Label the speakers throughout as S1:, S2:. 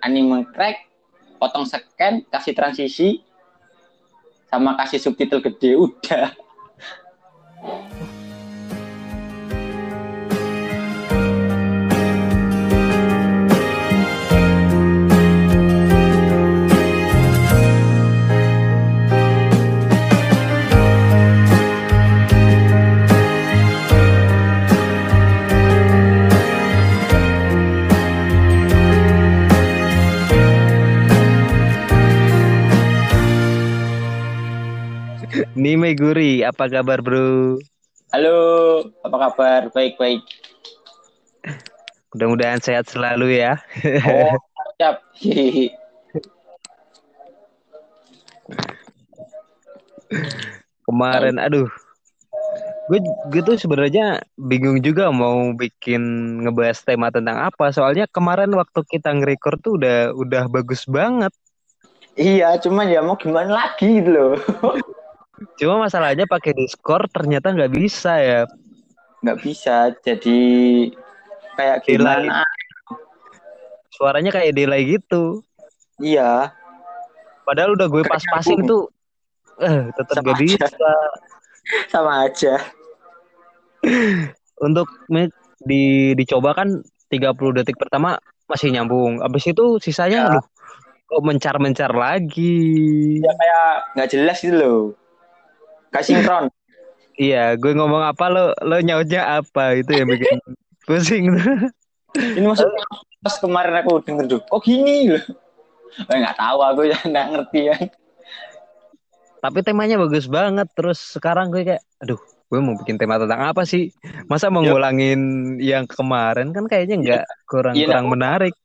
S1: anime crack, potong scan, kasih transisi, sama kasih subtitle gede udah.
S2: Nime Guri, apa kabar bro?
S1: Halo, apa kabar? Baik-baik.
S2: Mudah-mudahan sehat selalu ya.
S1: Oh, siap.
S2: Kemarin, aduh, gue gue tuh sebenarnya bingung juga mau bikin ngebahas tema tentang apa. Soalnya kemarin waktu kita nge-record tuh udah udah bagus banget.
S1: iya, cuman ya mau gimana lagi gitu loh.
S2: Cuma masalahnya pakai Discord ternyata nggak bisa ya.
S1: Nggak bisa, jadi kayak
S2: Delay.
S1: gimana?
S2: Suaranya kayak delay gitu.
S1: Iya,
S2: Padahal udah gue
S1: Nggak
S2: pas-pasin tuh, eh tetap
S1: Sama
S2: gak
S1: aja.
S2: bisa.
S1: sama aja.
S2: Untuk di dicoba kan 30 detik pertama masih nyambung. Habis itu sisanya
S1: Ya.
S2: aduh kok mencar-mencar lagi.
S1: Ya kayak nggak jelas gitu loh. Kayak sinkron.
S2: Iya, gue ngomong apa lo lo nyautnya apa itu yang bikin pusing.
S1: Ini maksudnya pas kemarin aku denger tuh, kok gini loh. Eh, nggak tahu aku ya nggak ngerti ya.
S2: Tapi temanya bagus banget. Terus sekarang gue kayak aduh, gue mau bikin tema tentang apa sih? Masa mau
S1: Yuk.
S2: ngulangin yang kemarin kan kayaknya nggak kurang
S1: Iya,
S2: kurang menarik.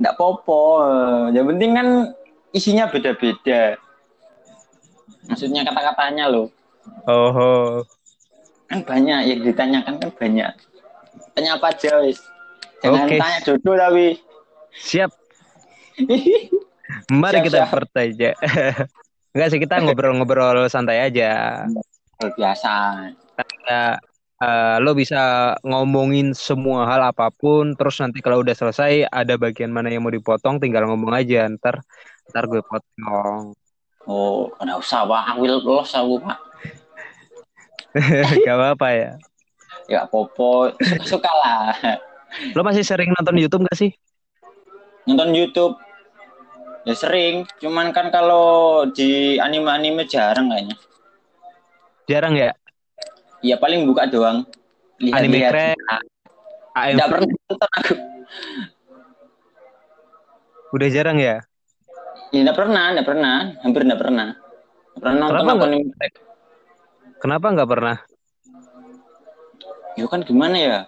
S1: Nggak popo. Yang penting kan isinya beda-beda. Maksudnya kata-katanya loh.
S2: Oh, oh.
S1: Kan banyak yang ditanyakan kan banyak. Tanya apa aja wis. Jangan
S2: Oke.
S1: tanya jodoh tapi.
S2: siap. Mari
S1: Siap,
S2: kita
S1: siap.
S2: bertanya. Enggak sih kita ngobrol-ngobrol santai aja.
S1: biasa.
S2: Ya, eh, lo bisa ngomongin semua hal apa pun, terus nanti kalau udah selesai ada bagian mana yang mau dipotong, tinggal ngomong aja. Ntar, ntar gue potong.
S1: Oh, nggak usah pak. Aku los aku pak.
S2: Gak apa-apa ya.
S1: Ya popo. Suka-suka lah.
S2: Lo masih sering nonton YouTube gak sih?
S1: Nonton YouTube. Ya sering. Cuman kan kalau di anime-anime jarang kayaknya.
S2: Jarang ya?
S1: Ya paling buka doang.
S2: Anime
S1: Lihat-lihat.
S2: keren.
S1: Nggak pernah nonton aku.
S2: udah jarang ya?
S1: Ya nggak pernah, nggak pernah. Hampir nggak pernah. Nggak pernah nonton
S2: Kenapa
S1: apa
S2: nggak?
S1: anime.
S2: Kenapa nggak pernah?
S1: Ya kan gimana ya?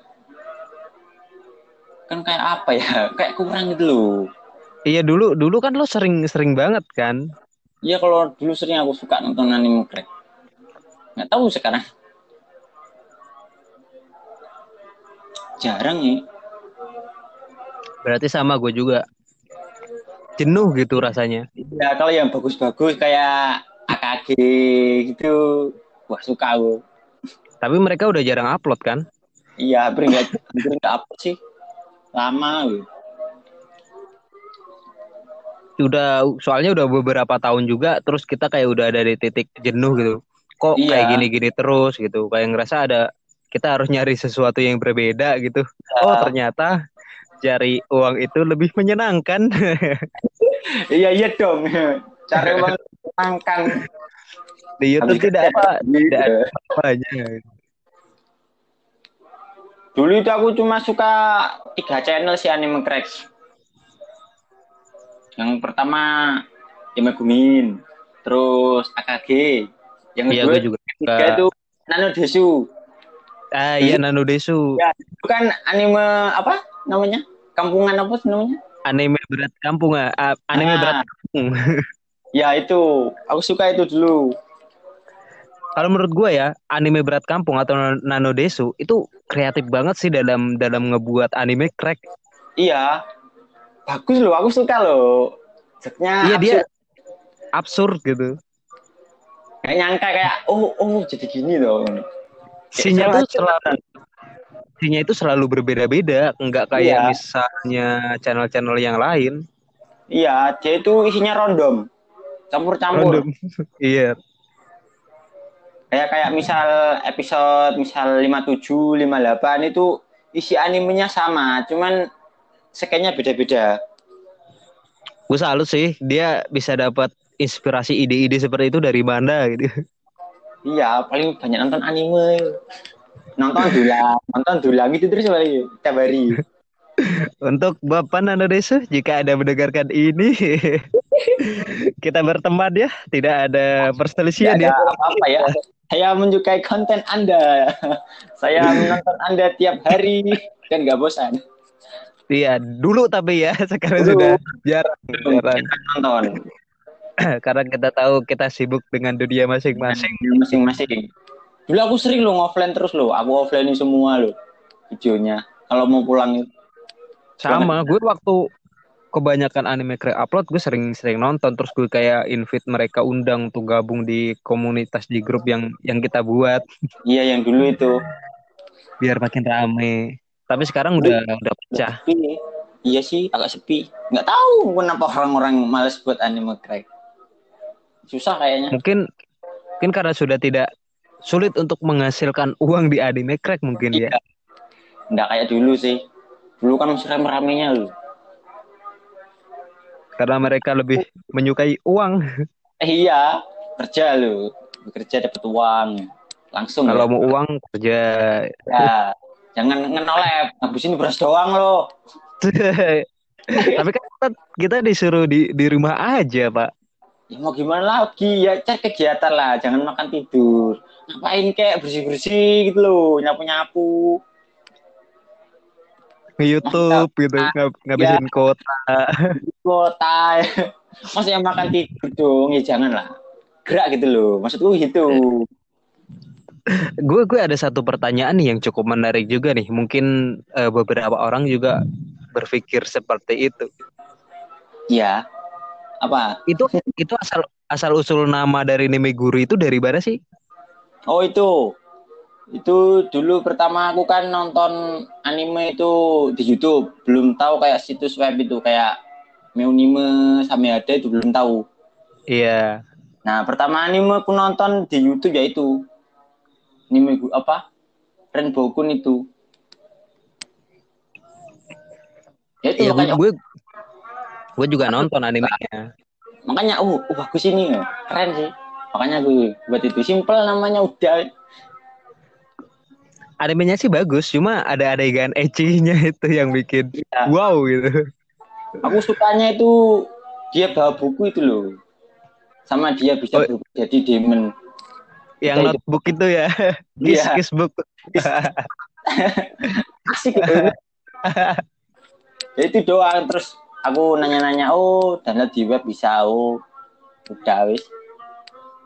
S1: Kan kayak apa ya? Kayak kurang gitu loh.
S2: Iya dulu, dulu kan lo sering-sering banget kan?
S1: Iya kalau dulu sering aku suka nonton anime crack. Nggak tahu sekarang. Jarang ya.
S2: Berarti sama gue juga. Jenuh gitu rasanya.
S1: Ya kalau yang bagus-bagus kayak AKG gitu, wah suka aku.
S2: Tapi mereka udah jarang upload kan?
S1: Iya hampir nggak hampir nggak apa sih. Lama gitu.
S2: udah soalnya udah beberapa tahun juga terus kita kayak udah ada di titik jenuh gitu kok
S1: Iya.
S2: kayak gini-gini terus gitu kayak ngerasa ada kita harus nyari sesuatu yang berbeda gitu oh ternyata cari uang itu lebih menyenangkan
S1: Iya iya dong. Cari uang angkan.
S2: di YouTube
S1: Habis
S2: tidak apa tidak ada apa-apanya
S1: Dulu itu aku cuma suka tiga channel si anime cracks. Yang pertama Yamegumin, terus AKG, yang
S2: iya
S1: kedua
S2: juga suka.
S1: itu Nano Desu.
S2: ah iya Nano Desu
S1: Ya, itu kan anime apa namanya? Kampungan apa sih namanya?
S2: anime berat kampung ah Ah, anime
S1: Ah.
S2: berat kampung
S1: Ya itu, aku suka itu dulu.
S2: kalau menurut gue ya anime berat kampung atau Nano Desu itu kreatif banget sih dalam dalam ngebuat anime crack
S1: Iya, bagus loh, aku suka loh. Joknya
S2: Iya dia
S1: absurd.
S2: absurd gitu.
S1: Kayak nyangka kayak oh oh jadi gini loh.
S2: Sinyal tuh selalu inspirasinya itu selalu berbeda-beda, nggak kayak
S1: Iya.
S2: misalnya channel-channel yang lain.
S1: Iya, dia itu isinya random. Campur-campur.
S2: Iya.
S1: Kayak kayak misal episode misal 57, 58 itu isi animenya sama, cuman skenya beda-beda.
S2: Gue salut sih, dia bisa dapat inspirasi ide-ide seperti itu dari mana gitu.
S1: Iya, paling banyak nonton anime. Nonton dulang, nonton dulang gitu terus paling tiap hari.
S2: Untuk Bapak Nando Desa, jika Anda mendengarkan ini, kita berteman ya, tidak ada perselisihan
S1: Tidak
S2: ya.
S1: ada apa-apa ya. Saya menyukai konten Anda. Saya menonton Anda tiap hari dan nggak bosan.
S2: Iya, dulu tapi ya, sekarang
S1: Dulu.
S2: sudah jarang, jarang.
S1: Nonton
S2: Karena kita tahu kita sibuk dengan dunia masing-masing.
S1: masing-masing. Dulu aku sering lo offline terus lo. Aku offline semua lo videonya. Kalau mau pulang itu.
S2: Sama, gue waktu kebanyakan anime crack upload, gue sering-sering nonton, terus gue kayak invite mereka undang untuk gabung di komunitas di grup yang yang kita buat,
S1: Iya yang dulu itu.
S2: biar makin rame. Tapi sekarang udah udah pecah.
S1: Sepi. Iya sih, agak sepi. Nggak tahu kenapa orang-orang males buat anime crack. Susah kayaknya.
S2: Mungkin mungkin karena sudah tidak sulit untuk menghasilkan uang di anime crack mungkin ya.
S1: Iya. Nggak kayak dulu sih. Dulu kan masih rame-ramenya lo.
S2: Karena mereka lebih menyukai uang.
S1: Eh iya, kerja lo. Bekerja dapat uang. Langsung
S2: Kalau
S1: ya.
S2: mau uang kerja.
S1: Ya, jangan ngenolep. Ngabisin beras doang lo.
S2: Tapi kan kita, kita disuruh di di rumah aja, Pak.
S1: Ya mau gimana lagi? Ya cari kegiatan lah. Jangan makan tidur. Ngapain kayak bersih-bersih gitu loh. Nyapu-nyapu.
S2: YouTube gitu, ngab- ngabisin kota.
S1: Kota. Masa yang makan tidur dong? Ya jangan lah. Gerak gitu loh. Maksudku gitu.
S2: Gue gue ada satu pertanyaan nih yang cukup menarik juga nih. Mungkin eh, beberapa orang juga berpikir seperti itu.
S1: Ya. Apa?
S2: Itu itu asal asal usul nama dari Nemeguri itu dari mana sih?
S1: Oh itu. Itu dulu pertama aku kan nonton anime itu di YouTube. Belum tahu kayak situs web itu kayak Meunime sampai ada itu belum tahu.
S2: Iya.
S1: Nah, pertama anime aku nonton di YouTube yaitu anime apa? Rainbow Kun itu. Ya itu
S2: gue,
S1: makanya,
S2: gue gue juga nonton animenya.
S1: makanya oh, oh bagus ini ya. Keren sih. Makanya gue buat itu simple namanya udah.
S2: Animenya sih bagus, cuma ada adegan ecchinya itu yang bikin
S1: Iya.
S2: wow gitu.
S1: Aku sukanya itu dia bawa buku itu loh. Sama dia bisa
S2: Oh.
S1: jadi demon.
S2: Yang
S1: Itu-
S2: notebook itu ya. Kiss
S1: Iya.
S2: kiss book.
S1: Asik gitu. ya itu doang terus aku nanya-nanya oh download di web bisa oh udah wis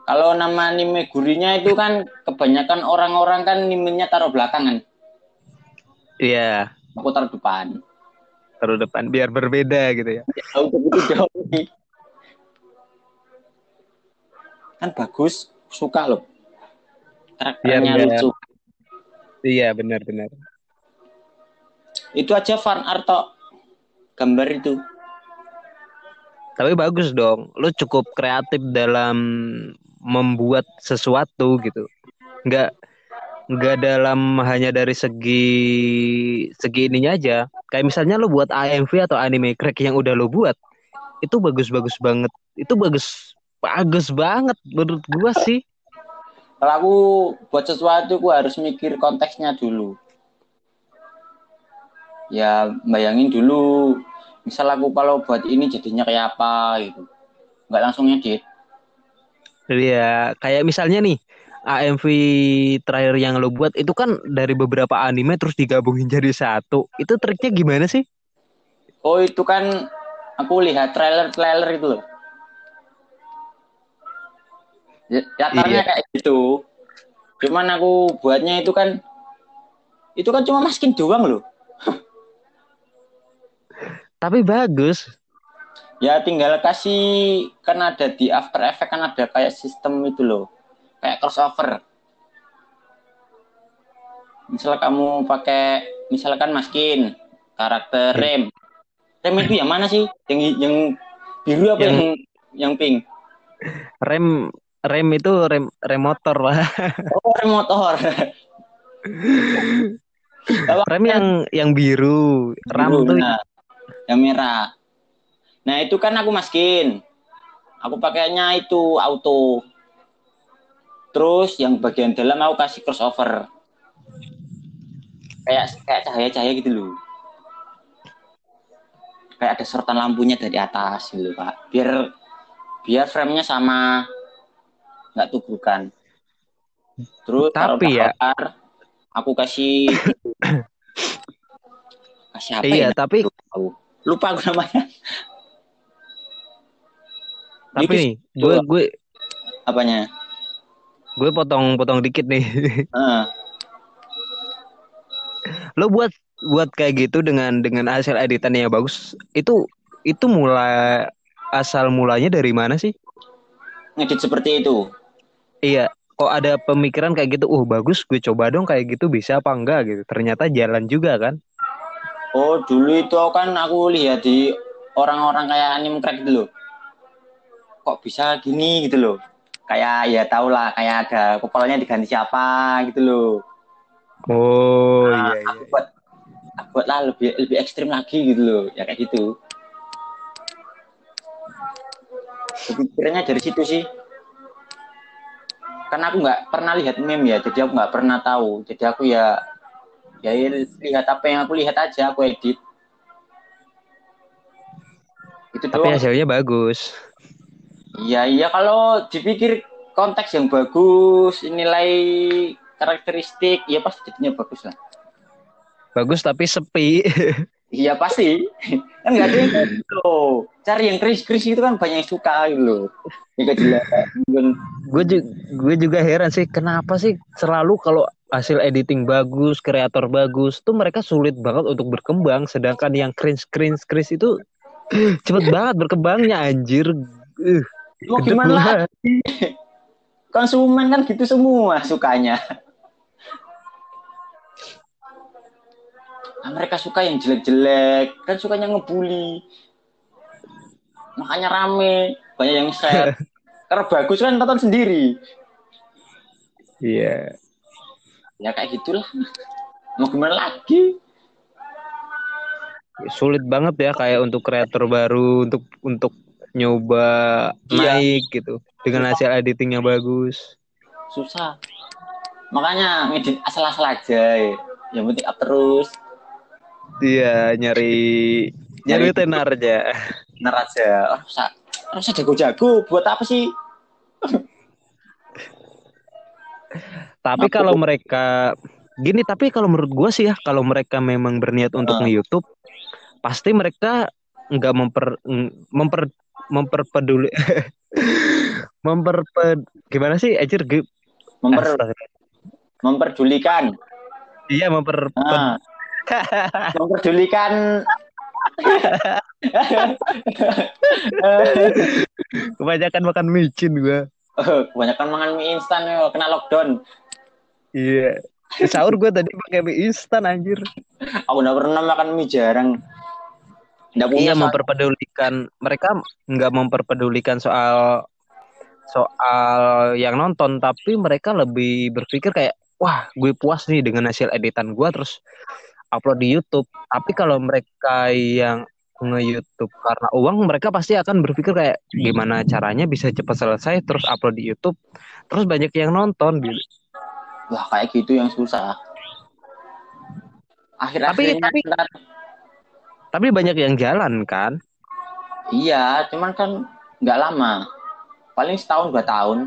S1: kalau nama anime gurinya itu kan kebanyakan orang-orang kan animenya taruh belakangan
S2: Iya,
S1: aku taruh depan
S2: taruh depan biar berbeda gitu ya.
S1: ya, untuk itu doang kan bagus suka loh karakternya
S2: Biar-
S1: lucu
S2: Iya, benar-benar.
S1: itu aja fan art tok. gambar itu
S2: Tapi bagus dong. Lu cukup kreatif dalam membuat sesuatu gitu. Nggak nggak dalam hanya dari segi segi ininya aja. Kayak misalnya lu buat AMV atau anime crack yang udah lu buat, itu bagus-bagus banget. Itu bagus bagus banget menurut gua sih.
S1: kalau aku buat sesuatu aku harus mikir konteksnya dulu ya bayangin dulu misal aku kalau buat ini jadinya kayak apa gitu nggak langsung ngedit
S2: Iya, kayak misalnya nih AMV terakhir yang lo buat itu kan dari beberapa anime terus digabungin jadi satu. Itu triknya gimana sih?
S1: oh itu kan aku lihat trailer trailer itu loh ya, latarnya
S2: Iya.
S1: kayak gitu cuman aku buatnya itu kan itu kan cuma masking doang loh
S2: Tapi bagus.
S1: Ya tinggal kasih kan ada di After Effects kan ada kayak sistem itu loh. Kayak crossover. Misal kamu pakai misalkan maskin karakter rem. Rem itu yang mana sih? Yang yang biru apa
S2: Yang-
S1: yang yang pink?
S2: Rem rem itu rem rem motor lah.
S1: Oh, rem motor.
S2: Rem yang yang biru, ram
S1: Biru,
S2: tuh
S1: nah. yang merah. Nah, itu kan aku maskin. Aku pakainya itu auto. Terus yang bagian dalam aku kasih crossover. Kayak kayak cahaya-cahaya gitu loh. Kayak ada sorotan lampunya dari atas gitu, Pak. Biar biar frame-nya sama nggak tubrukan. Terus
S2: Tapi ya-
S1: bakar, aku kasih kasih apa
S2: iya,
S1: ya?
S2: tapi.
S1: Lupa aku namanya.
S2: Tapi nih, gue gue
S1: Apanya?
S2: gue potong-potong dikit nih.
S1: Heeh.
S2: Lo buat buat kayak gitu dengan dengan hasil editan yang bagus, itu itu mulai asal mulanya dari mana sih?
S1: ngedit seperti itu.
S2: Iya, kok ada pemikiran kayak gitu, oh bagus, gue coba dong kayak gitu bisa apa enggak gitu. Ternyata jalan juga kan?
S1: Oh, dulu itu kan aku lihat di orang-orang kayak anime crack gitu loh. Kok bisa gini gitu loh. Kayak ya tau lah, kayak ada kepalanya diganti siapa gitu loh.
S2: Oh
S1: Nah,
S2: iya iya.
S1: Aku buat aku buat lah lebih lebih ekstrim lagi gitu loh. Ya kayak gitu. Kepikirannya dari situ sih. Karena aku nggak pernah lihat meme ya, jadi aku nggak pernah tahu. Jadi aku ya ya lihat apa yang aku lihat aja, aku edit. Itu
S2: Tapi
S1: doang.
S2: hasilnya bagus.
S1: Iya iya kalau dipikir konteks yang bagus, nilai karakteristik, ya pasti jadinya bagus lah.
S2: Bagus tapi sepi.
S1: Iya pasti. Kan nggak ada yang gitu loh. Cari yang kris-kris itu kan banyak yang suka gitu loh. Yang jelas.
S2: gue juga gue juga heran sih kenapa sih selalu kalau hasil editing bagus, kreator bagus, tuh mereka sulit banget untuk berkembang, sedangkan yang cringe cringe cringe itu cepet banget berkembangnya anjir. Uh,
S1: Mau gimana lagi? Konsumen kan gitu semua sukanya. Nah, mereka suka yang jelek-jelek, kan sukanya ngebully. Makanya rame, banyak yang share. Karena bagus kan tonton sendiri.
S2: Iya.
S1: Ya kayak gitulah. Mau gimana lagi?
S2: Sulit banget ya kayak untuk kreator baru untuk untuk nyoba
S1: Iya.
S2: naik gitu dengan hasil editing yang bagus.
S1: Susah. Makanya ngedit asal-asal aja ya. Yang penting up terus.
S2: Iya, nyari nyari
S1: Nyari-
S2: tenar aja.
S1: Bener aja. Oh, usah, jago-jago. Buat apa sih?
S2: Tapi
S1: Aku-
S2: kalau mereka gini, tapi kalau menurut gua sih ya, kalau mereka memang berniat untuk
S1: Ah.
S2: nge-YouTube, pasti mereka nggak memper memper memperpeduli memperped gimana sih anjir ge-
S1: Memper,
S2: Astaga.
S1: memperdulikan.
S2: iya memper
S1: Nah, memperdulikan.
S2: kebanyakan makan micin gua
S1: Oh, kebanyakan makan mie instan ya, kena lockdown.
S2: iya sahur gua tadi pakai mie instan anjir
S1: Aku udah pernah makan mie jarang. Nggak punya
S2: iya
S1: soal-
S2: memperpedulikan mereka nggak memperpedulikan soal soal yang nonton tapi mereka lebih berpikir kayak wah gue puas nih dengan hasil editan gua terus upload di YouTube tapi kalau mereka yang nge-YouTube karena uang mereka pasti akan berpikir kayak gimana caranya bisa cepat selesai terus upload di YouTube terus banyak yang nonton gitu.
S1: Wah, kayak gitu yang susah. Akhir-akhirnya
S2: tapi-
S1: ntar-
S2: tapi banyak yang jalan kan
S1: iya, cuman kan nggak lama. Paling setahun dua tahun.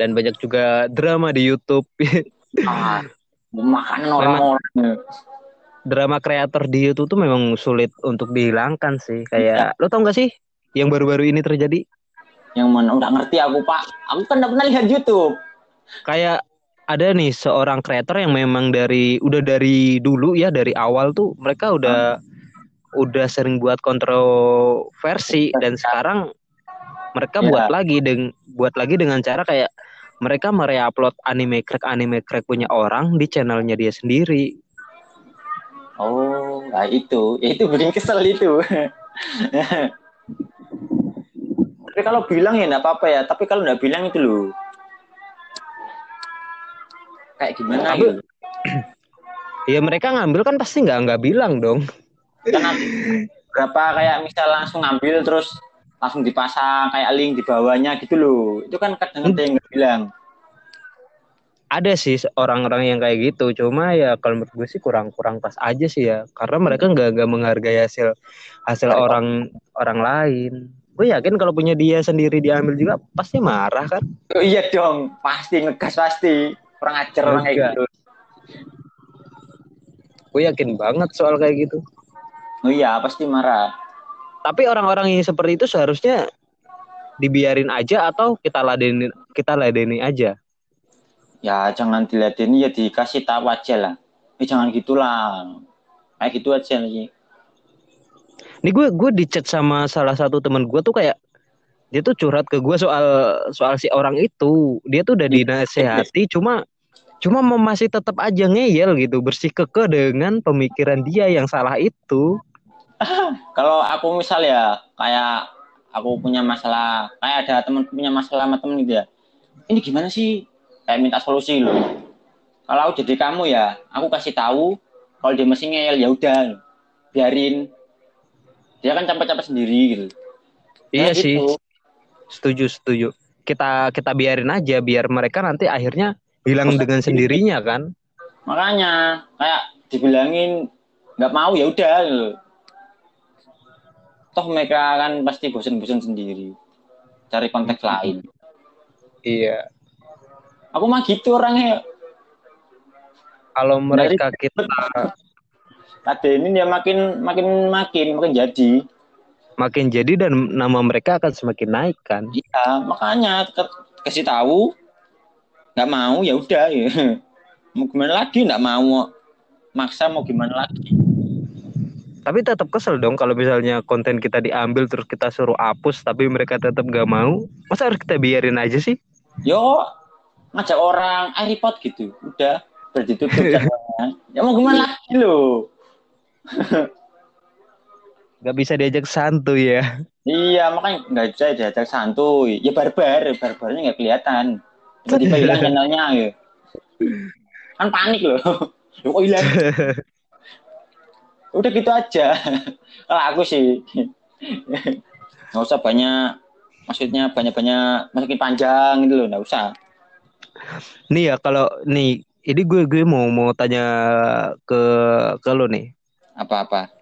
S2: dan banyak juga drama di YouTube
S1: Ah, makanan orang-orang.
S2: drama kreator di YouTube tuh memang sulit untuk dihilangkan sih. Kayak lo tau gak sih yang baru-baru ini terjadi?
S1: Yang mana udah ngerti aku pak. Aku kan nggak pernah lihat YouTube.
S2: Kayak ada nih seorang kreator yang memang dari udah dari dulu ya dari awal tuh mereka udah udah sering buat kontroversi dan sekarang mereka
S1: Iya.
S2: buat lagi dengan buat lagi dengan cara kayak mereka mereupload anime crack anime crack punya orang di channelnya dia sendiri.
S1: Oh, nah itu, ya itu bikin kesel itu. tapi kalau bilang ya enggak apa-apa ya, tapi kalau enggak bilang itu loh. Kayak gimana gitu.
S2: Ya mereka ngambil kan pasti nggak nggak bilang dong.
S1: Kan ada berapa kayak misal langsung ngambil terus langsung dipasang kayak link di bawahnya gitu loh. Itu kan kadang ada yang nggak bilang.
S2: Ada sih orang-orang yang kayak gitu, cuma ya kalau menurut gue sih kurang-kurang pas aja sih ya, karena mereka nggak nggak menghargai hasil hasil
S1: Mereka-
S2: orang orang lain. Gue yakin kalau punya dia sendiri diambil juga pasti marah kan.
S1: Oh, iya dong, pasti ngegas pasti. Kurang ajar orang kayak gitu.
S2: Gue yakin banget soal kayak gitu.
S1: Oh iya, pasti marah.
S2: Tapi orang-orang yang seperti itu seharusnya dibiarin aja atau kita ladeni kita ladeni aja.
S1: Ya jangan dilihatin ya dikasih tahu aja lah. Eh jangan gitulah. Kayak gitu aja sih.
S2: Nih gue gue di chat sama salah satu teman gue tuh kayak dia tuh curhat ke gue soal soal si orang itu. Dia tuh udah dinasehati cuma cuma mau masih tetap aja ngeyel gitu bersikukuh dengan pemikiran dia yang salah itu.
S1: Kalau aku misal ya kayak aku punya masalah, kayak ada teman punya masalah sama temen gitu ya. Ini gimana sih? Kayak minta solusi loh. Kalau aku jadi kamu ya, aku kasih tahu kalau dia masih ngeyel ya udah biarin. Dia kan capek-capek sendiri gitu.
S2: Iya
S1: Kayak
S2: sih,
S1: gitu.
S2: Setuju setuju. Kita kita biarin aja biar mereka nanti akhirnya hilang dengan sendirinya kan.
S1: Makanya kayak dibilangin nggak mau ya udah. Toh mereka kan pasti bosen-bosen sendiri. Cari konteks lain.
S2: Iya.
S1: Aku mah gitu orangnya.
S2: Kalau mereka kita
S1: Ada ini dia makin makin makin makin jadi.
S2: Makin jadi dan nama mereka akan semakin naik kan.
S1: Iya, makanya kasih tahu nggak mau ya udah ya. Mau gimana lagi nggak mau maksa mau gimana lagi.
S2: Tapi tetap kesel dong kalau misalnya konten kita diambil terus kita suruh hapus tapi mereka tetap gak mau. Masa harus kita biarin aja sih?
S1: Yo ngajak orang air report gitu. Udah berditutup channelnya. Ya mau gimana lagi lo?
S2: Gak bisa diajak santuy ya.
S1: Iya, makanya nggak bisa diajak santuy. Ya barbar, barbarnya nggak kelihatan. Tiba-tiba hilang channelnya ya. Kan panik loh. Loh, kok hilang? Udah gitu aja. Kalau aku sih nggak usah banyak, maksudnya banyak-banyak masukin panjang gitu loh, nggak usah.
S2: Nih ya kalau nih ini gue gue mau mau tanya ke ke lo nih.
S1: Apa-apa.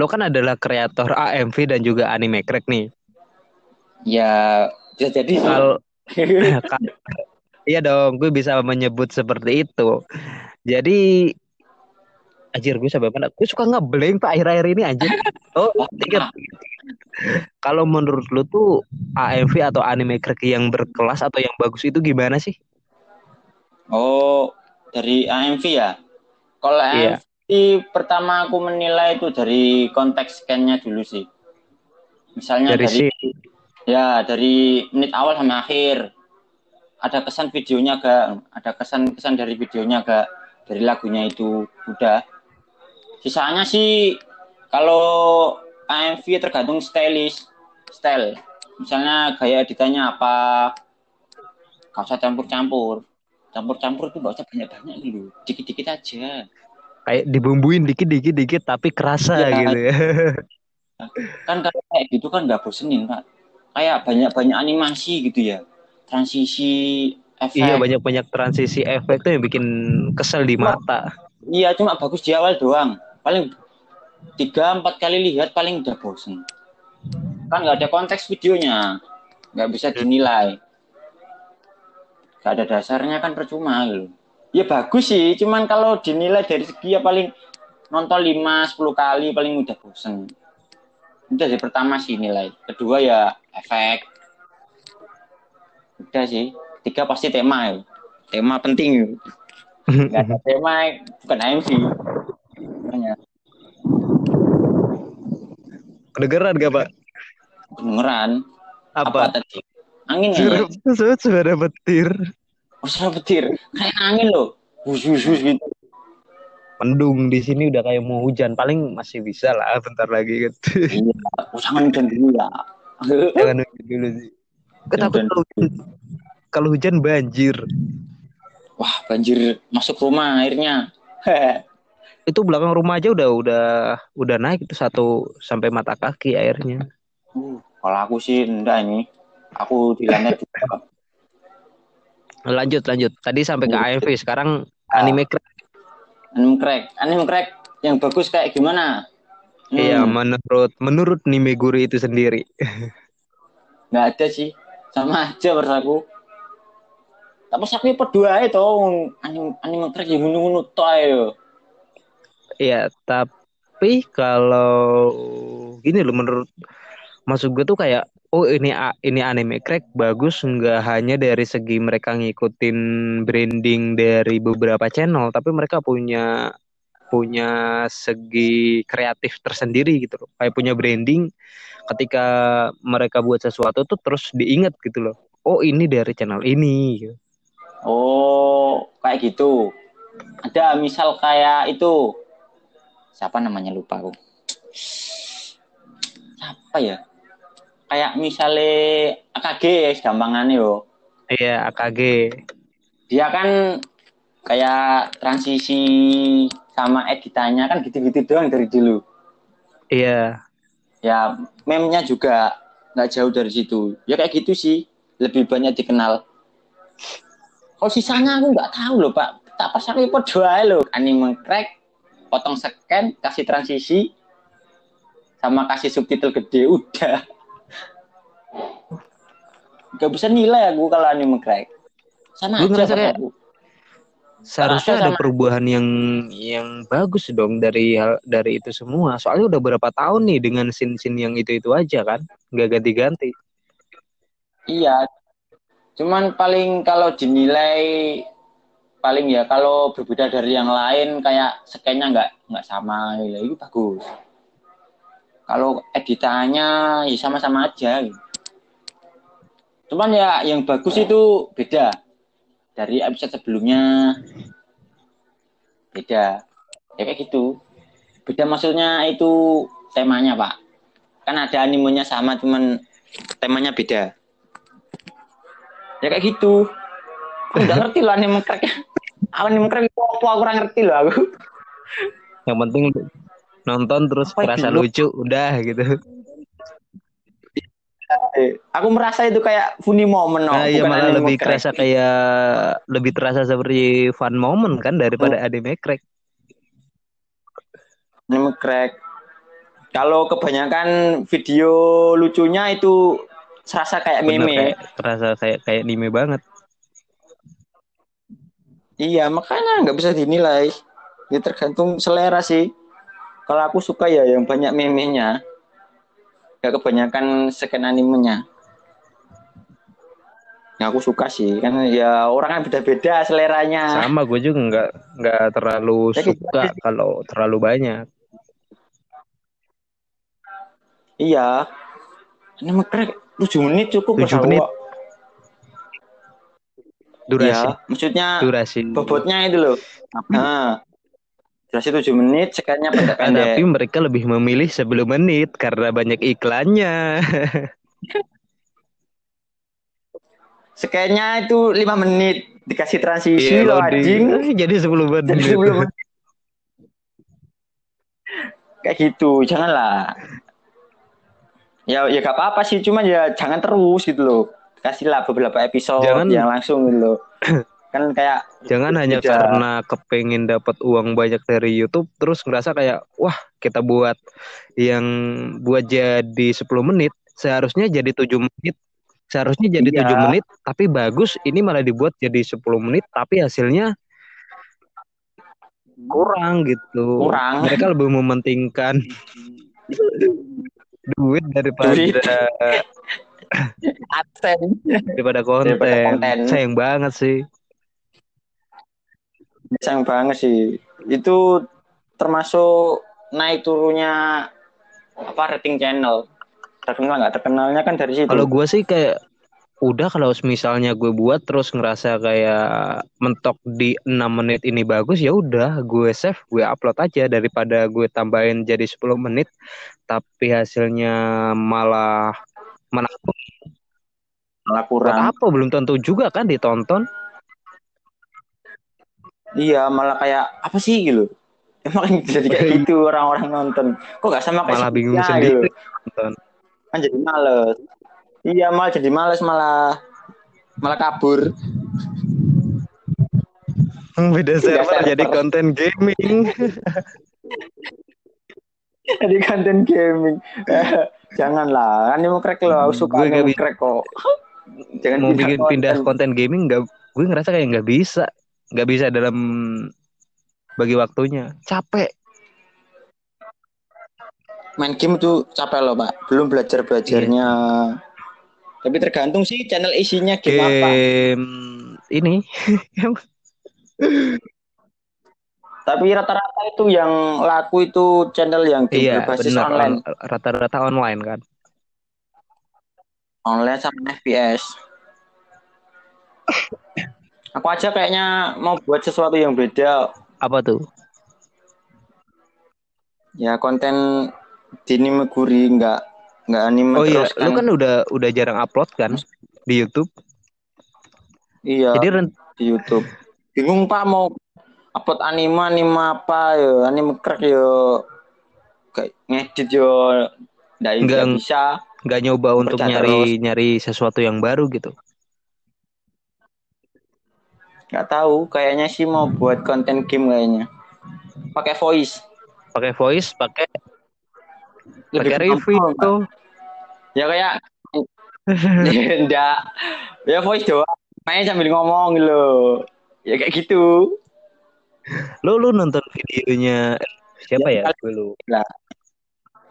S2: Lo kan adalah kreator AMV dan juga anime crack nih.
S1: Ya bisa jadi.
S2: Kalau Ka- Iya dong, gue bisa menyebut seperti itu. Jadi Anjir gue sampai mana? Gue suka ngeblank pak akhir-akhir ini anjir. Oh, ingat. Kalau menurut lu tuh AMV atau anime crack yang berkelas atau yang bagus itu gimana sih?
S1: Oh, dari AMV ya? Kalau
S2: Iya.
S1: AMV pertama aku menilai itu dari konteks scan-nya dulu sih. Misalnya
S2: Dari
S1: dari,
S2: si
S1: ya dari menit awal sampai akhir. Ada kesan videonya gak? Ada kesan-kesan dari videonya gak? Dari lagunya itu udah. Sisanya sih kalau AMV tergantung stylish, style. Misalnya gaya editannya apa? Gak usah campur-campur campur-campur tuh gak usah banyak-banyak dulu dikit-dikit aja
S2: kayak dibumbuin dikit-dikit dikit tapi kerasa
S1: Iya.
S2: gitu ya.
S1: kan kayak gitu kan nggak bosenin pak. Kayak banyak-banyak animasi gitu ya. Transisi efek.
S2: iya banyak-banyak transisi efek tuh yang bikin kesel di mata.
S1: iya cuma bagus di awal doang. Paling tiga empat kali lihat paling udah bosen. Kan nggak ada konteks videonya. Nggak bisa dinilai. Nggak ada dasarnya kan percuma gitu ya bagus sih. Cuman kalau dinilai dari segi ya paling nonton 5 10 kali paling udah bosen. Itu dari pertama sih nilai. Kedua ya efek. Udah sih. Tiga pasti tema ya. Tema penting. Ya. nggak ada tema bukan AMV Makanya,
S2: Kedengeran gak pak?
S1: kedengeran.
S2: Apa?
S1: apa tadi? Angin ya.
S2: Suara, suara, suara petir.
S1: Suara petir. Kayak angin loh. Hus hus hus gitu.
S2: Mendung di sini udah kayak mau hujan. Paling masih bisa lah bentar lagi gitu.
S1: Iya. Jangan hujan dulu ya.
S2: Jangan hujan dulu sih. Gue takut
S1: Hujan.
S2: kalau hujan, kalau hujan banjir.
S1: Wah, banjir masuk rumah airnya.
S2: Itu belakang rumah aja udah udah udah naik itu satu sampai mata kaki airnya.
S1: Uh, kalau aku sih enggak ini. Aku di lantai dua.
S2: Lanjut lanjut. Tadi sampai ke AMV, sekarang anime crack.
S1: Anime crack. Anime crack yang bagus kayak gimana? Hmm,
S2: Iya, menurut menurut Nimeguri itu sendiri.
S1: nggak ada sih. Sama aja menurut aku. Tapi aku berdua itu anime anime crack yang ngono-ngono ayo.
S2: Iya, tapi kalau gini loh menurut maksud gue tuh kayak oh ini ini anime crack bagus nggak hanya dari segi mereka ngikutin branding dari beberapa channel, tapi mereka punya punya segi kreatif tersendiri gitu loh. Kayak punya branding ketika mereka buat sesuatu tuh terus diingat gitu loh. Oh ini dari channel ini. gitu.
S1: Oh, kayak gitu. Ada misal kayak itu. Siapa namanya lupa aku. Siapa ya? Kayak misalnya AKG ya gampangannya yo.
S2: Iya AKG.
S1: Dia kan kayak transisi sama editannya kan gitu-gitu doang dari dulu.
S2: Iya.
S1: Ya, meme-nya juga nggak jauh dari situ. Ya kayak gitu sih. Lebih banyak dikenal. Kalau sisanya aku nggak tahu loh, Pak. Tak pas aku podo ae loh. Anime crack, potong scan, kasih transisi, sama kasih subtitle gede, udah. Gak bisa nilai aku kalau anime crack. Sama
S2: Lu
S1: aja
S2: kayak-
S1: aku.
S2: Seharusnya
S1: Rasa
S2: ada
S1: sama-
S2: perubahan yang yang bagus dong dari hal dari itu semua. Soalnya udah berapa tahun nih dengan scene-scene yang itu-itu aja kan, nggak ganti-ganti.
S1: Iya. Cuman paling kalau dinilai paling ya kalau berbeda dari yang lain kayak scan-nya nggak nggak sama ya itu bagus. Kalau editannya ya sama-sama aja. gitu. Cuman ya yang bagus itu beda. Dari episode sebelumnya. Beda. Ya kayak gitu. Beda maksudnya itu temanya pak. Kan ada animenya sama cuman temanya beda. Ya kayak gitu. Aku nggak ngerti loh anime crack. Anime crack itu apa? Aku kurang ngerti loh aku.
S2: Yang penting nonton terus
S1: Apa
S2: kerasa
S1: itu?
S2: lucu, udah gitu.
S1: Eh, aku merasa itu kayak funny moment no,
S2: Nah, iya malah lebih
S1: crack.
S2: kerasa kayak lebih terasa seperti fun moment kan daripada
S1: Oh.
S2: anime crack.
S1: anime crack kalau kebanyakan video lucunya itu serasa kayak
S2: Bener
S1: meme
S2: kayak terasa kayak kayak anime banget.
S1: Iya, makanya nggak bisa dinilai. Ya tergantung selera sih. Kalau aku suka ya yang banyak meme-nya. Gak kebanyakan scan animenya. Ya aku suka sih, kan ya orang kan beda-beda seleranya.
S2: Sama gue juga nggak nggak terlalu
S1: Ya, gitu
S2: suka kalau terlalu banyak.
S1: Iya. Anime crack 7 menit cukup
S2: 7
S1: Mas
S2: menit. Durasi,
S1: Iya, maksudnya
S2: durasi.
S1: bobotnya itu loh. Nah, durasi 7 menit, sekannya pendek-pendek.
S2: Tapi mereka lebih memilih sebelum menit karena banyak iklannya.
S1: Sekannya itu 5 menit, dikasih transisi
S2: Iya,
S1: loh
S2: loading.
S1: anjing.
S2: Jadi 10 menit.
S1: Jadi sebelum kayak gitu, janganlah. Ya ya gak apa-apa sih, cuman ya jangan terus gitu loh. Kasihlah beberapa episode
S2: Jangan-
S1: yang langsung gitu loh. Kan kayak
S2: Jangan hanya
S1: beda.
S2: karena kepengen dapat uang banyak dari YouTube terus ngerasa kayak wah kita buat yang buat jadi 10 menit seharusnya jadi 7 menit seharusnya jadi
S1: Iya.
S2: 7 menit tapi bagus ini malah dibuat jadi 10 menit tapi hasilnya kurang gitu.
S1: Kurang.
S2: Mereka lebih mementingkan duit daripada
S1: Duit. adsense.
S2: daripada konten.
S1: Daripada konten.
S2: Sayang banget sih.
S1: Sayang banget sih. Itu termasuk naik turunnya apa rating channel. Terkenal nggak terkenalnya kan dari situ.
S2: Kalau gue sih kayak udah kalau misalnya gue buat terus ngerasa kayak mentok di 6 menit ini bagus ya udah gue save gue upload aja daripada gue tambahin jadi 10 menit tapi hasilnya malah mana
S1: malah
S2: buat
S1: kurang
S2: apa belum tentu juga kan ditonton
S1: iya malah kayak apa sih gitu emang jadi kayak gitu orang-orang nonton kok gak sama kayak
S2: malah bingung
S1: sebelumnya,
S2: sendiri
S1: gitu.
S2: nonton.
S1: kan jadi males iya malah jadi males malah malah kabur
S2: beda server
S1: server.
S2: jadi konten gaming
S1: jadi konten gaming janganlah kan mau crack lo aku suka
S2: Gue nggak
S1: anime
S2: bisa.
S1: crack kok jangan
S2: mau bikin pindah
S1: konten.
S2: konten gaming nggak gue ngerasa kayak nggak bisa nggak bisa dalam bagi waktunya. Capek.
S1: Main game tuh capek loh pak. Belum belajar belajarnya. Tapi tergantung sih channel isinya game apa.
S2: Game ini.
S1: Tapi rata-rata itu yang laku itu channel yang game
S2: iya
S1: berbasis
S2: benar.
S1: online.
S2: On- rata-rata online kan?
S1: Online sama FPS aku aja kayaknya mau buat sesuatu yang beda.
S2: Apa tuh?
S1: Ya konten di anime guri nggak nggak anime
S2: oh iya
S1: terus
S2: lu kan udah udah jarang upload kan di YouTube?
S1: Iya
S2: jadi ren-
S1: di YouTube. Bingung pak mau upload anime anime apa ya anime crack yo. Kayak ngedit yo. Nggak bisa.
S2: nggak nyoba untuk nyari nyari sesuatu yang baru gitu
S1: nggak tahu kayaknya sih mau buat konten game kayaknya. Pakai voice.
S2: Pakai voice pakai
S1: Lebih
S2: pakai review tuh.
S1: Ya kayak enggak ya voice doang. Main sambil ngomong gitu loh. Ya kayak gitu.
S2: Lu lu nonton videonya siapa ya
S1: Ya,
S2: lu
S1: lah.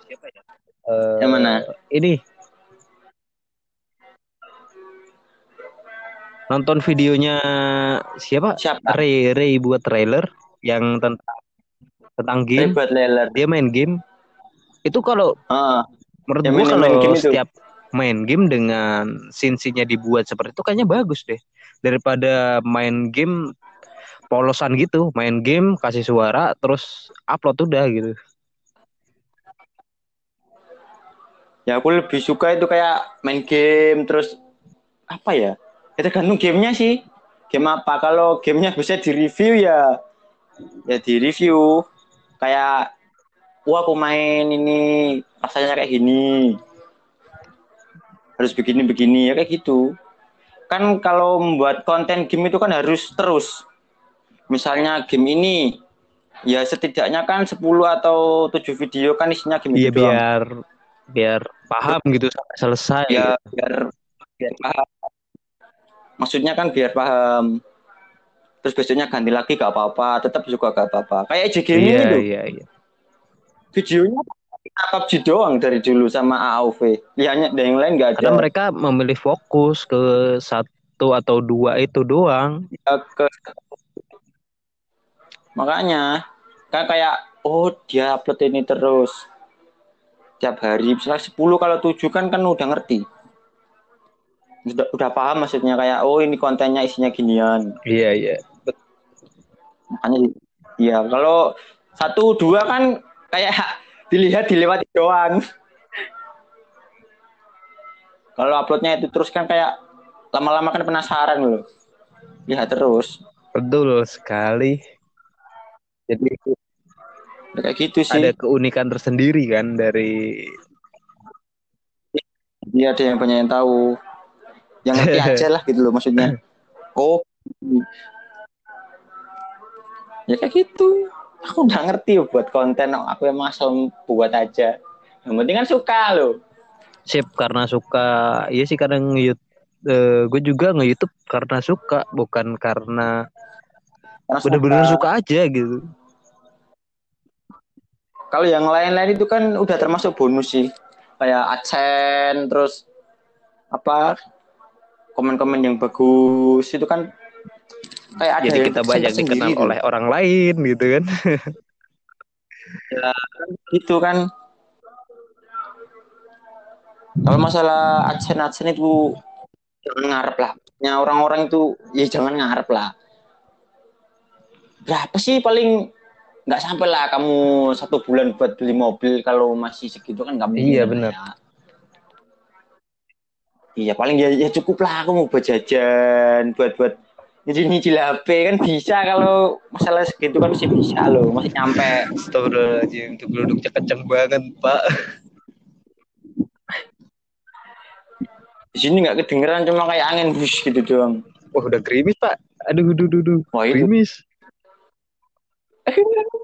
S2: siapa ya? Eh,
S1: Yang mana?
S2: ini nonton videonya siapa?
S1: Siapa?
S2: Ray Ray buat trailer yang tentang tentang game.
S1: Ribet leler
S2: dia main game. Itu kalau
S1: ah.
S2: menurut
S1: main-
S2: kalau
S1: main game itu.
S2: setiap main game dengan scene-nya dibuat seperti itu kayaknya bagus deh. Daripada main game polosan gitu main game kasih suara terus upload udah gitu.
S1: Ya aku lebih suka itu kayak main game terus apa ya ya tergantung gamenya sih. Game apa? Kalau gamenya bisa di review ya ya di review kayak wah aku main ini rasanya kayak gini. Harus begini begini ya kayak gitu. Kan kalau membuat konten game itu kan harus terus. Misalnya game ini ya setidaknya kan 10 atau 7 video kan isinya game
S2: Iya
S1: itu doang.
S2: biar biar paham gitu sampai selesai.
S1: ya biar biar paham maksudnya kan biar paham. Terus besoknya ganti lagi gak apa-apa. Tetap juga gak apa-apa. Kayak EJ Gaming
S2: Iya
S1: itu
S2: iya iya.
S1: videonya PUBG doang dari dulu sama AOV lihatnya dan yang lain gak
S2: Karena
S1: ada.
S2: mereka memilih fokus ke satu atau dua itu doang.
S1: Ya, ke- makanya kan kayak oh dia upload ini terus. Tiap hari misalnya 10 kalau 7 kan kan udah ngerti udah, udah paham maksudnya kayak oh ini kontennya isinya ginian.
S2: Iya iya.
S1: makanya ya kalau satu dua kan kayak dilihat dilewati doang. Kalau uploadnya itu terus kan kayak lama-lama kan penasaran loh. Lihat terus.
S2: Betul sekali. Jadi
S1: Ya, kayak gitu sih.
S2: ada keunikan tersendiri kan dari
S1: dia ada yang banyak yang tahu yang ngerti aja lah gitu loh maksudnya. Oh. Ya kayak gitu. Aku nggak ngerti buat konten aku yang asal buat aja. Yang penting kan suka loh
S2: sip karena suka. Iya sih karena nge gue juga nge YouTube karena suka bukan karena bener-bener suka. aja gitu.
S1: kalau yang lain-lain itu kan udah termasuk bonus sih. Kayak adsense terus apa komen-komen yang bagus itu kan kayak ada
S2: Jadi kita banyak dikenal
S1: tuh.
S2: oleh orang lain gitu kan.
S1: gitu kan kalau masalah adsense adsense itu jangan ngarep lah. Ya orang-orang itu ya jangan ngarep lah. Berapa sih paling nggak sampai lah kamu satu bulan buat beli mobil kalau masih segitu kan nggak mungkin
S2: Iya, benar.
S1: ya. Iya paling ya, ya cukup lah aku mau buat jajan buat buat jadi nyicil HP kan bisa kalau masalah segitu kan masih bisa loh masih nyampe
S2: Astagfirullahaladzim, itu geluduknya kenceng banget, Pak.
S1: di sini nggak kedengeran cuma kayak angin bus gitu doang
S2: Wah, udah gerimis, Pak. Aduh, aduh, aduh, aduh.
S1: Wah, itu.
S2: Gerimis.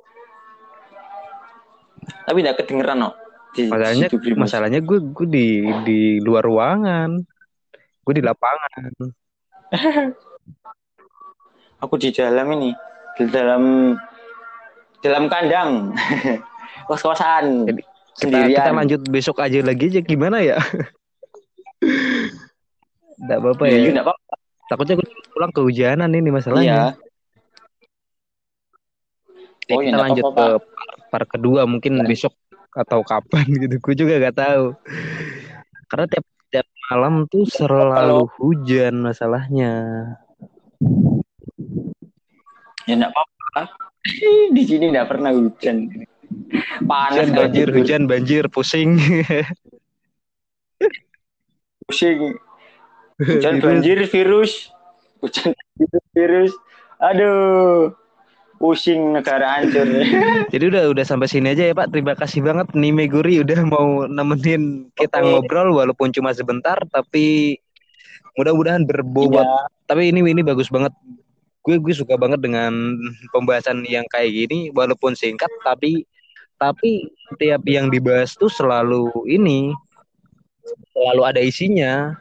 S1: tapi nggak kedengeran no di
S2: Masalahnya,
S1: situ gerimis.
S2: masalahnya gue gue di di luar ruangan. Gue di lapangan.
S1: aku di dalam ini di dalam dalam kandang kos kosan
S2: Jadi, Kita,
S1: sendirian
S2: kita lanjut besok aja lagi aja gimana ya? Enggak apa-apa
S1: ya,
S2: ya.
S1: ya, nggak apa-apa
S2: Takutnya gue pulang kehujanan ini
S1: iya
S2: masalahnya. Jadi
S1: Oh, iya,
S2: kita lanjut
S1: apa-apa,
S2: ke part, kedua mungkin besok atau kapan gitu. Gue juga gak tahu. Karena tiap tiap malam tuh selalu hujan masalahnya.
S1: ya nggak apa-apa di sini nggak pernah hujan panas
S2: Hujan banjir,
S1: tidur.
S2: hujan banjir, pusing.
S1: pusing hujan
S2: Virus.
S1: banjir virus hujan virus aduh pusing negara hancur
S2: Jadi udah udah sampai sini aja ya Pak. Terima kasih banget nih Meguri udah mau nemenin kita
S1: Oke.
S2: ngobrol walaupun cuma sebentar tapi mudah-mudahan berbobot.
S1: Iya.
S2: Tapi ini ini bagus banget. Gue gue suka banget dengan pembahasan yang kayak gini walaupun singkat tapi tapi tiap yang dibahas tuh selalu ini selalu ada isinya.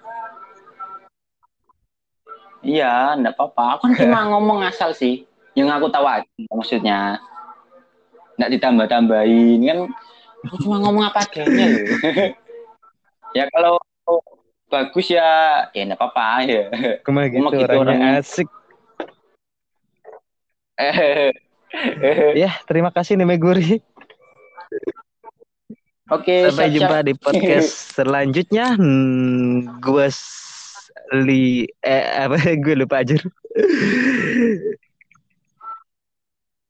S1: Iya, enggak apa-apa. Aku kan cuma ngomong asal sih. Yang aku tahu aja maksudnya. Enggak ditambah-tambahin kan. Aku cuma ngomong apa adanya loh. ya kalau bagus ya, ya enggak apa-apa ya.
S2: Ke mana
S1: gitu, gitu
S2: orangnya. asik. Ya, terima kasih nih Meguri.
S1: Oke,
S2: Sampai
S1: siap-siap.
S2: jumpa di podcast selanjutnya. Hmm, gue li eh apa gue lupa aja.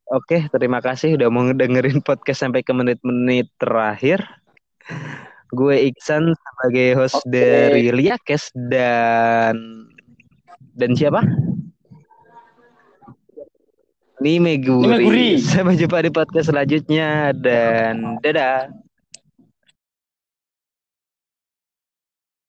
S2: Oke, terima kasih udah mau dengerin podcast sampai ke menit-menit terakhir. Gue Iksan sebagai host
S1: Oke.
S2: dari Liakes dan dan siapa? Nih Meguri.
S1: Nih Meguri.
S2: Sampai jumpa di podcast selanjutnya dan dadah.